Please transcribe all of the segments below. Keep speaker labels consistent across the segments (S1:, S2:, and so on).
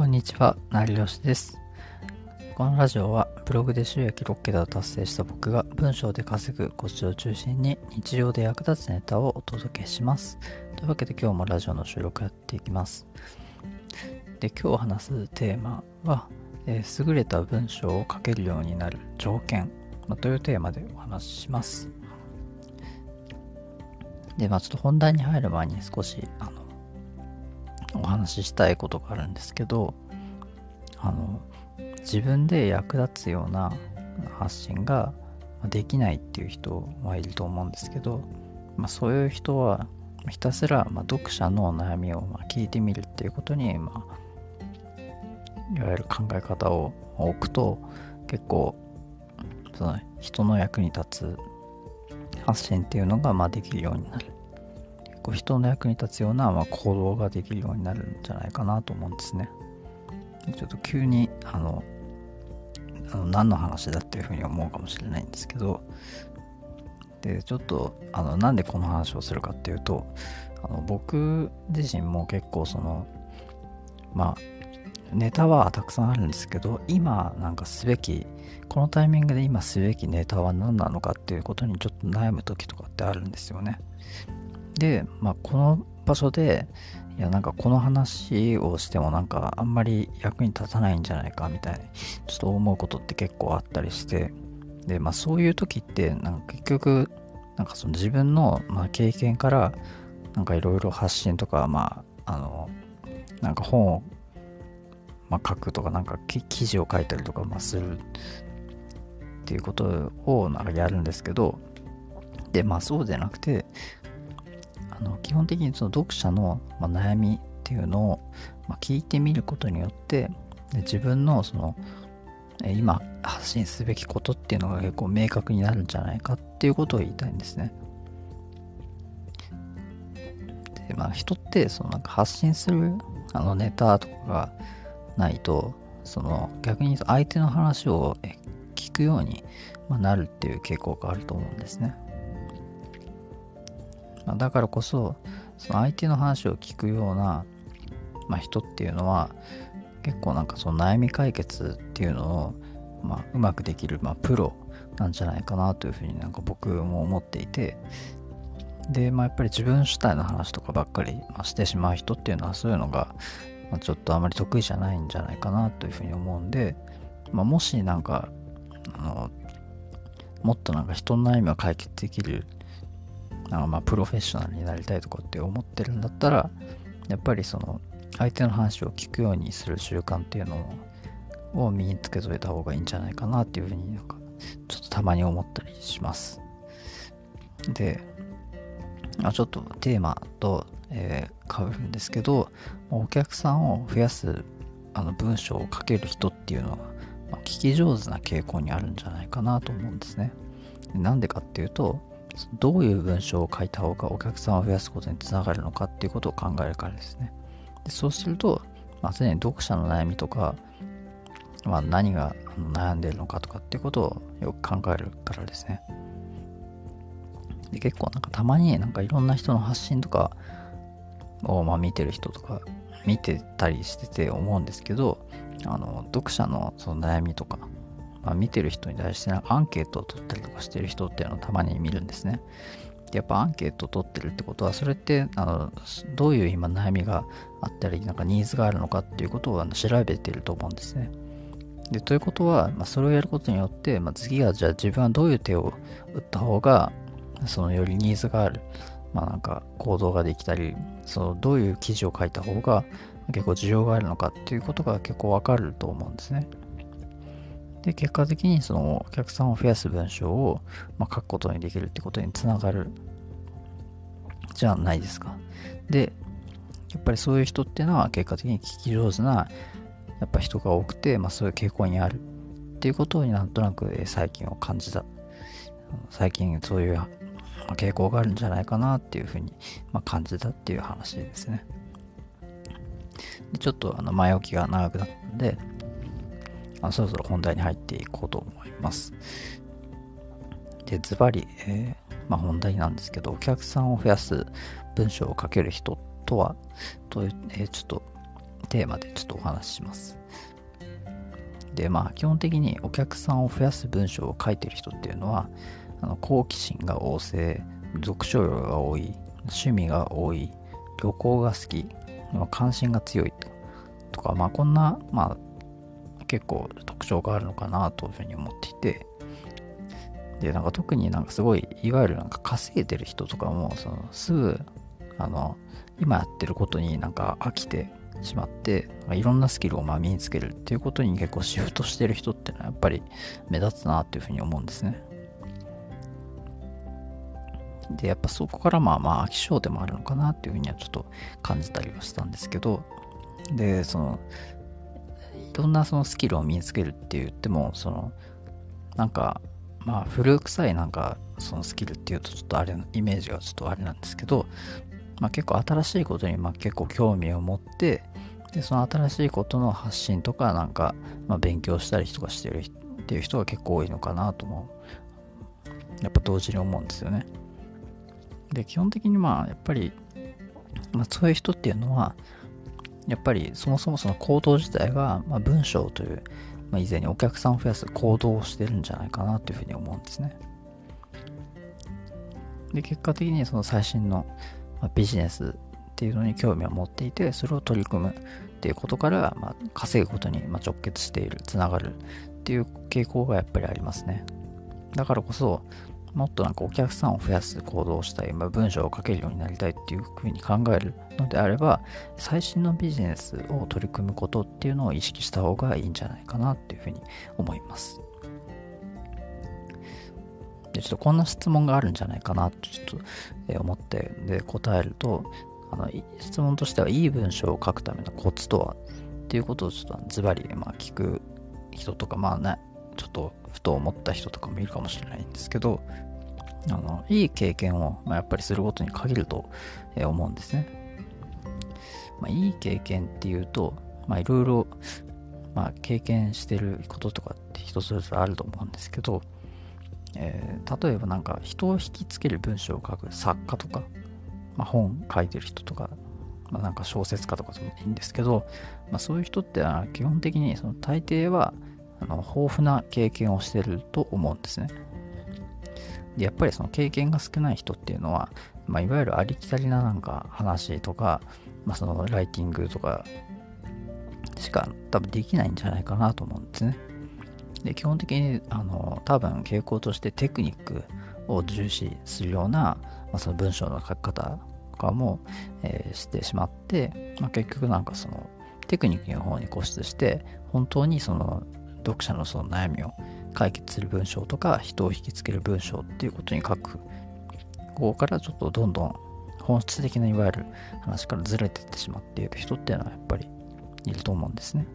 S1: こんにちは、なりよしです。このラジオはブログで収益6桁を達成した僕が文章で稼ぐコツを中心に日常で役立つネタをお届けします。というわけで今日もラジオの収録やっていきます。で、今日話すテーマは、えー優れた文章を書けるようになる条件、まというテーマでお話しします。で、まあちょっと本題に入る前に少し、あの、お話ししたいことがあるんですけど、あの、自分で役立つような発信ができないっていう人はいると思うんですけど、まあ、そういう人はひたすらま読者の悩みをま聞いてみるっていうことに、まあ、いわゆる考え方を置くと結構その人の役に立つ発信っていうのがまできるようになる。結構人の役に立つようなまあ行動ができるようになるんじゃないかなと思うんですね。ちょっと急にあのあの何の話だっていうふうに思うかもしれないんですけど。でちょっとあのなんでこの話をするかっていうとあの僕自身も結構そのまあネタはたくさんあるんですけど今なんかすべきこのタイミングで今すべきネタは何なのかっていうことにちょっと悩む時とかってあるんですよね。でまあこの場所でいやなんかこの話をしてもなんかあんまり役に立たないんじゃないかみたいにちょっと思うことって結構あったりしてでまあそういう時ってなんか結局なんかその自分のま経験からなんかいろいろ発信とかまああのなんか本をま書くとかなんか記事を書いたりとかまあするっていうことをなんかやるんですけどでまあそうじゃなくての基本的にその読者の、まあ、悩みっていうのを、まあ、聞いてみることによってで自分のその今発信すべきことっていうのが結構明確になるんじゃないかっていうことを言いたいんですね。でまあ人ってそのなんか発信するあのネタとかがないとその逆に相手の話を聞くようになるっていう傾向があると思うんですね。まあだからこそその相手の話を聞くような、まあ、人っていうのは結構なんかその悩み解決っていうのを、まあ、うまくできる、まあ、プロなんじゃないかなというふうになんか僕も思っていてで、まあ、やっぱり自分主体の話とかばっかり、ま、してしまう人っていうのはそういうのが、まあ、ちょっとあまり得意じゃないんじゃないかなというふうに思うんで、まあ、もしなんかあのもっとなんか人の悩みを解決できるなんかまあプロフェッショナルになりたいとかって思ってるんだったらやっぱりその相手の話を聞くようにする習慣っていうのを身につけといた方がいいんじゃないかなっていうふうになんかちょっとたまに思ったりします。で、ちょっとテーマと、えー、変わるんですけどお客さんを増やすあの文章を書ける人っていうのは、まあ、聞き上手な傾向にあるんじゃないかなと思うんですね。なんでかっていうとどういう文章を書いた方がお客さんを増やすことにつながるのかっていうことを考えるからですね。でそうすると、まあ、常に読者の悩みとか、まあ、何が悩んでるのかとかっていうことをよく考えるからですね。で結構なんかたまになんかいろんな人の発信とかをまあ見てる人とか見てたりしてて思うんですけどあの読者のその悩みとかまあ、見てる人に対してアンケートを取ったりとかしてる人っていうのをたまに見るんですね。やっぱアンケートを取ってるってことはそれってあのどういう今悩みがあったりなんかニーズがあるのかっていうことを調べてると思うんですね。でということは、まあ、それをやることによって、まあ、次はじゃあ自分はどういう手を打った方がそのよりニーズがある、まあ、なんか行動ができたりそのどういう記事を書いた方が結構需要があるのかっていうことが結構わかると思うんですね。で、結果的にそのお客さんを増やす文章を、ま、書くことにできるってことにつながるじゃないですか。で、やっぱりそういう人っていうのは結果的に聞き上手なやっぱ人が多くて、まあ、そういう傾向にあるっていうことになんとなく最近を感じた。最近そういう傾向があるんじゃないかなっていうふうに、ま、感じたっていう話ですね。でちょっとあの前置きが長くなったので、あそろそろ本題に入っていこうと思います。で、ズバリ、えー、まあ、本題なんですけど、お客さんを増やす文章を書ける人とは、というえー、ちょっとテーマでちょっとお話しします。で、まあ基本的にお客さんを増やす文章を書いてる人っていうのは、あの好奇心が旺盛、読書量が多い、趣味が多い、旅行が好き、関心が強いとか、まあこんな、まあ結構特徴があるのかなというふうに思っていて、で、なんか特になんかすごい、いわゆるなんか稼いでる人とかも、そのすぐ、あの、今やってることになんか飽きてしまって、いろんなスキルをまあ身につけるっていうことに結構シフトしてる人ってのはやっぱり目立つなっていうふうに思うんですね。で、やっぱそこからまあまあ飽き性でもあるのかなっていうふうにはちょっと感じたりはしたんですけど、で、その、いろんなそのスキルを身につけるって言っても、その、なんか、まあ古臭いなんかそのスキルっていうとちょっとあれイメージがちょっとあれなんですけど、まあ、結構新しいことにまあ結構興味を持ってでその新しいことの発信とかなんか、まあ、勉強したりとかしてるっていう人が結構多いのかなともやっぱ同時に思うんですよね。で基本的にまあやっぱり、まあ、そういう人っていうのはやっぱりそもそもその行動自体が、まあ、文章という、まあ、以前にお客さんを増やす行動をしてるんじゃないかなというふうに思うんですね。で結果的にその最新のま、ビジネスっていうのに興味を持っていてそれを取り組むっていうことから、まあ、稼ぐことに直結しているつながるっていう傾向がやっぱりありますねだからこそもっとなんかお客さんを増やす行動をしたい、まあ、文章を書けるようになりたいっていうふうに考えるのであれば最新のビジネスを取り組むことっていうのを意識した方がいいんじゃないかなっていうふうに思います。で、ちょっとこんな質問があるんじゃないかなとちょっと思って、で、答えると、あの質問としては、いい文章を書くためのコツとはっていうことをちょっとズバリ、まあ、聞く人とか、まあね、ちょっとふと思った人とかもいるかもしれないんですけど、あのいい経験を、まあ、やっぱりすることに限ると思うんですね。まあ、いい経験っていうと、まあ、いろいろ、ま、経験してることとかって人それぞれあると思うんですけど、えー、例えばなんか人を引きつける文章を書く作家とか、まあ、本書いてる人とか、まあ、なんか小説家とかでもいいんですけど、まあ、そういう人って基本的にその大抵はあの豊富な経験をしてると思うんですね。でやっぱりその経験が少ない人っていうのは、まあ、いわゆるありきたりななんか話とか、まあ、そのライティングとかしか多分できないんじゃないかなと思うんですね。で基本的にあの多分傾向としてテクニックを重視するような、まあ、その文章の書き方とかも、えー、してしまって、まあ、結局なんかそのテクニックの方に固執して本当にその読者のその悩みを解決する文章とか人を引きつける文章っていうことに書くここからちょっとどんどん本質的ないわゆる話からずれていってしまっている人っていうのはやっぱりいると思うんですね。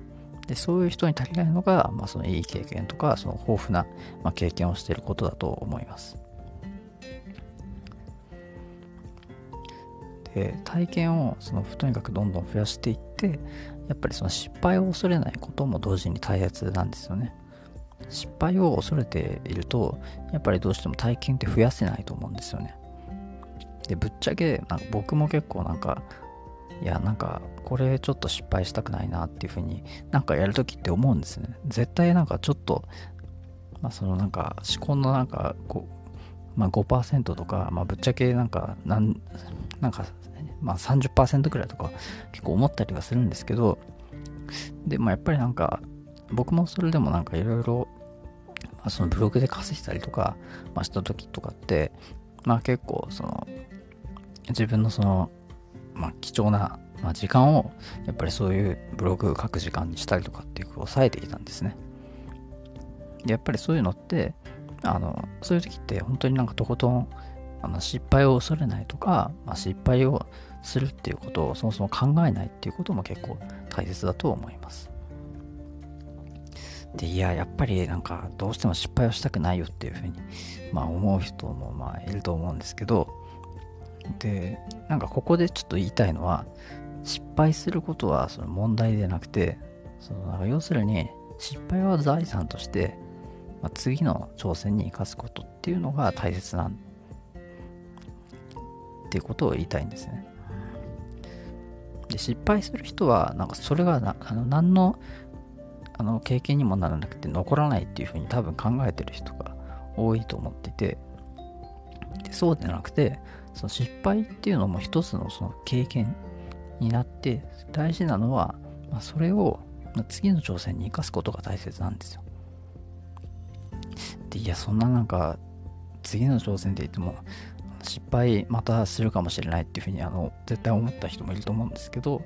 S1: でそういう人に足りないのが、まあ、そのいい経験とかその豊富な、まあ、経験をしていることだと思います。で体験をそのとにかくどんどん増やしていってやっぱりその失敗を恐れないことも同時に大切なんですよね。失敗を恐れているとやっぱりどうしても体験って増やせないと思うんですよね。でぶっちゃけなんか僕も結構なんかいやなんかこれちょっと失敗したくないなっていうふうになんかやるときって思うんですね絶対なんかちょっとまあそのなんか思考のなんかこうまあ5%とかまあぶっちゃけなんかなんなんかまあ30%くらいとか結構思ったりはするんですけどでもやっぱりなんか僕もそれでもなんかいろいろそのブログで稼いだりとか、まあ、した時とかってまあ結構その自分のそのまあ、貴重な、まあ、時間をやっぱりそういうブログ書く時間にしたりとかっていうことを抑えてきたんですね。でやっぱりそういうのってあのそういう時って本当になんかとことんあの失敗を恐れないとか、まあ、失敗をするっていうことをそもそも考えないっていうことも結構大切だと思います。でいややっぱりなんかどうしても失敗をしたくないよっていうふうに、まあ、思う人もまあいると思うんですけどでなんかここでちょっと言いたいのは失敗することはその問題でなくてそのなんか要するに失敗は財産として、まあ、次の挑戦に生かすことっていうのが大切なんっていうことを言いたいんですねで失敗する人はなんかそれがなあの何のあの経験にもならなくて残らないっていうふうに多分考えてる人が多いと思っててでそうでなくてその失敗っていうのも一つのその経験になって大事なのは、まあ、それを次の挑戦に生かすことが大切なんですよ。でいやそんななんか次の挑戦って言っても失敗またするかもしれないっていうふうにあの絶対思った人もいると思うんですけど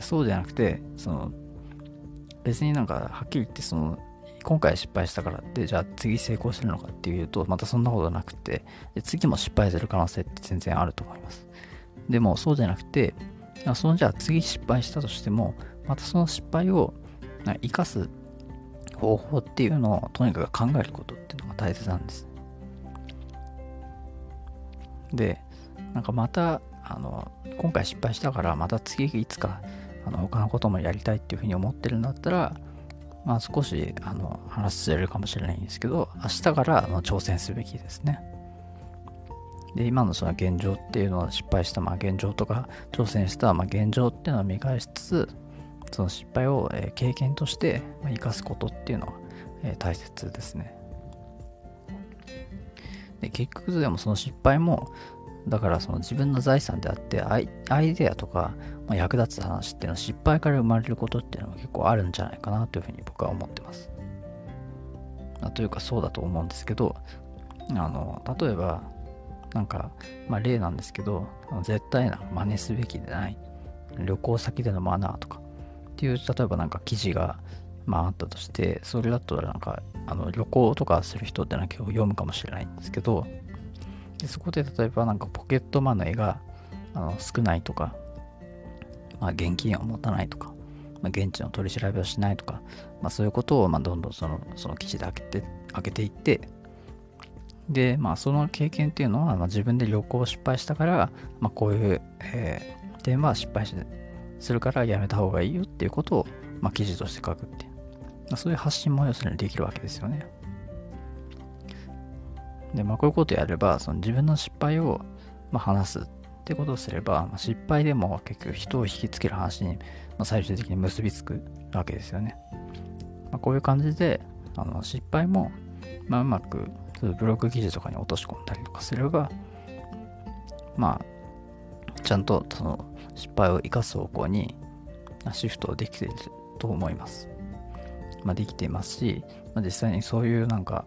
S1: そうじゃなくてその別になんかはっきり言ってその今回失敗したからってじゃあ次成功するのかっていうとまたそんなことなくて次も失敗する可能性って全然あると思います。でもそうじゃなくてそのじゃあ次失敗したとしてもまたその失敗を生かす方法っていうのをとにかく考えることっていうのが大切なんです。でなんかまたあの今回失敗したからまた次いつかあの他のこともやりたいっていうふうに思ってるんだったらまあ少しあの話ずれるかもしれないんですけど明日からあの挑戦すべきですね。で今のその現状っていうのは失敗したまあ現状とか挑戦したまあ現状っていうのを見返しつつその失敗を経験として生かすことっていうのは大切ですね。で結局でもその失敗もだからその自分の財産であってアイデアとか、ま、役立つ話っていうのは失敗から生まれることっていうのは結構あるんじゃないかなというふうに僕は思ってます。というかそうだと思うんですけどあの例えばなんか、まあ、例なんですけど絶対な真似すべきでない旅行先でのマナーとかっていう例えばなんか記事がまああったとしてそれだとなんかあの旅行とかする人ってのは結構読むかもしれないんですけどでそこで例えばなんかポケットマネーがあの少ないとか、まあ、現金を持たないとか、まあ、現地の取り調べをしないとか、まあ、そういうことをまあどんどんそのその記事で開けて開けていってでまあその経験っていうのは、まあ、自分で旅行を失敗したから、まあ、こういう、えー、点は失敗するからやめた方がいいよっていうことを、まあ、記事として書くっていう、そういう発信も要するにできるわけですよね。で、まあ、こういうことやれば、その自分の失敗を、まあ、話すってことをすれば、まあ、失敗でも結局人を引きつける話に、まあ、最終的に結びつくわけですよね。まあ、こういう感じで、あの失敗も、まあ、うまくブログ記事とかに落とし込んだりとかすれば、まあ、ちゃんとその失敗を生かす方向にシフトできていると思います。まあ、できていますし、まあ、実際にそういうなんか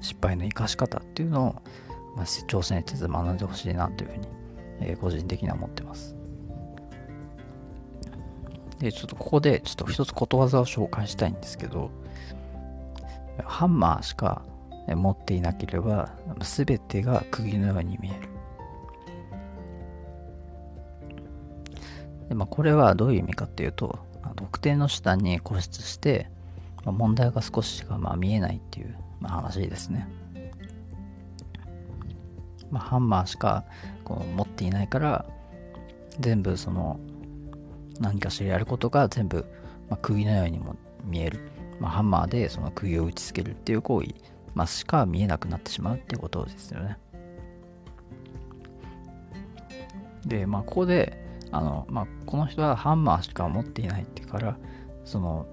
S1: 失敗の生かし方っていうのを、まあ、挑戦しつつ学んでほしいなというふうに、えー、個人的には思ってます。で、ちょっとここでちょっと一つことわざを紹介したいんですけど、ハンマーしか持っていなければ全てが釘のように見える。でまあ、これはどういう意味かっていうと、特定の手段に固執して、まあ、問題が少ししかまあ見えないっていうまあ、話ですね。まあ、ハンマーしかこう持っていないから全部その何かしらやることが全部、まあ、釘のようにも見える、まあ、ハンマーでその釘を打ちつけるっていう行為、まあ、しか見えなくなってしまうっていうことですよね。で、まあ、ここであの、まあ、この人はハンマーしか持っていないっていうからその、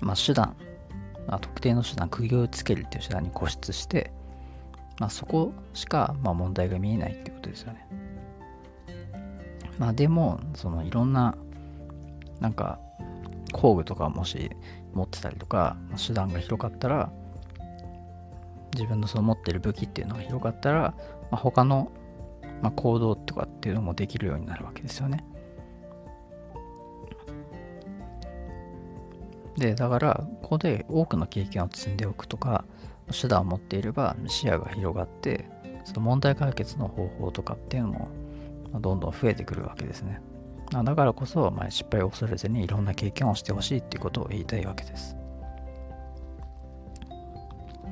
S1: まあ、手段まあ、特定の手段、釘をつけるっていう手段に固執して、まあ、そこしか、まあ、問題が見えないってことですよね。まあでも、そのいろんな、なんか、工具とかもし持ってたりとか、手段が広かったら、自分のその持ってる武器っていうのが広かったら、まあ、他の、まあ、行動とかっていうのもできるようになるわけですよね。で、だから、ここで多くの経験を積んでおくとか、手段を持っていれば視野が広がって、その問題解決の方法とかっていうのもどんどん増えてくるわけですね。だからこそ、まあ、失敗を恐れずにいろんな経験をしてほしいっていうことを言いたいわけです。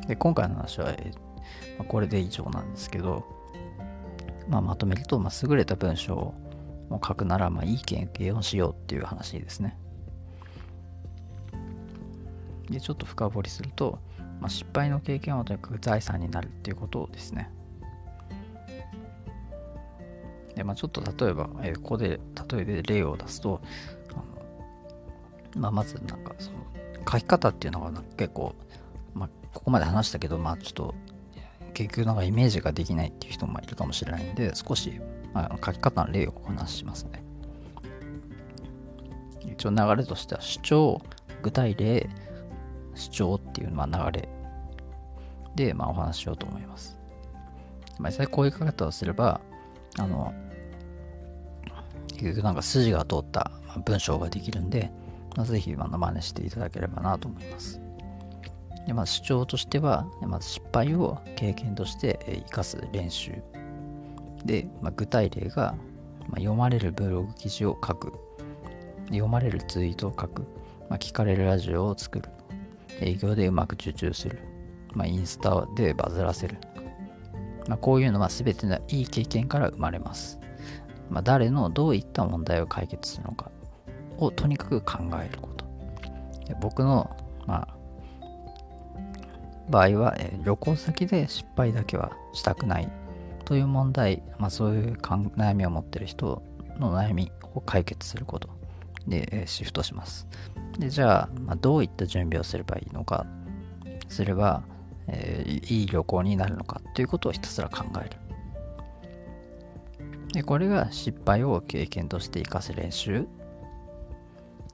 S1: で、今回の話は、まあ、これで以上なんですけど、まあ、まとめると、まあ、優れた文章を書くなら、まあ、いい経験をしようっていう話ですね。でちょっと深掘りすると、まあ、失敗の経験はとにかく財産になるっていうことですねで、まあ、ちょっと例えば、えー、ここで例えで例を出すと、まあ、まずなんかその書き方っていうのが結構、まあ、ここまで話したけど、まあちょっと結局なんかイメージができないっていう人もいるかもしれないんで、少し、まあ、書き方の例をお話ししますね。一応流れとしては主張、具体例、主張っていう、まあ、流れで、まあ、お話ししようと思います。まあ、実際こういう書き方をすれば、あの、結局なんか筋が通った文章ができるんで、まあ、ぜひま真似していただければなと思います。でまず主張としては、まず失敗を経験として生かす練習。で、まあ、具体例が、まあ、読まれるブログ記事を書く。読まれるツイートを書く。まあ、聞かれるラジオを作る。営業でうまく受注する。まあ、インスタでバズらせる。まあ、こういうのは全てのいい経験から生まれます。まあ、誰のどういった問題を解決するのかをとにかく考えること。僕の、場合は、え旅行先で失敗だけはしたくないという問題、まあ、そういう悩みを持ってる人の悩みを解決することで、えシフトします。でじゃあ、まあ、どういった準備をすればいいのかすれば、えー、いい旅行になるのかということをひたすら考える。でこれが失敗を経験として生かす練習、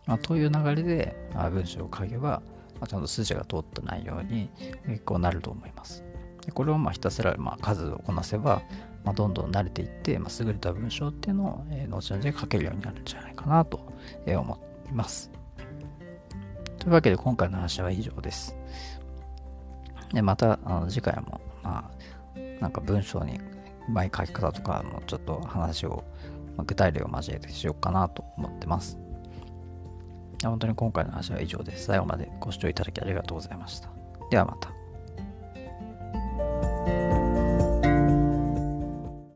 S1: まあ、という流れで、まあ、文章を書けば、まあ、ちゃんと筋が通った内容に結構なると思います。でこれをまあひたすらまあ数をこなせば、まあ、どんどん慣れていって、まあ、優れた文章っていうのを、えー、後々書けるようになるんじゃないかなと、えー、思います。というわけで今回の話は以上です。で、またあの次回も、まあ、なんか文章にうまい書き方とかもちょっと話を、ま、具体例を交えてしようかなと思ってます。本当に今回の話は以上です。最後までご視聴いただきありがとうございました。ではまた。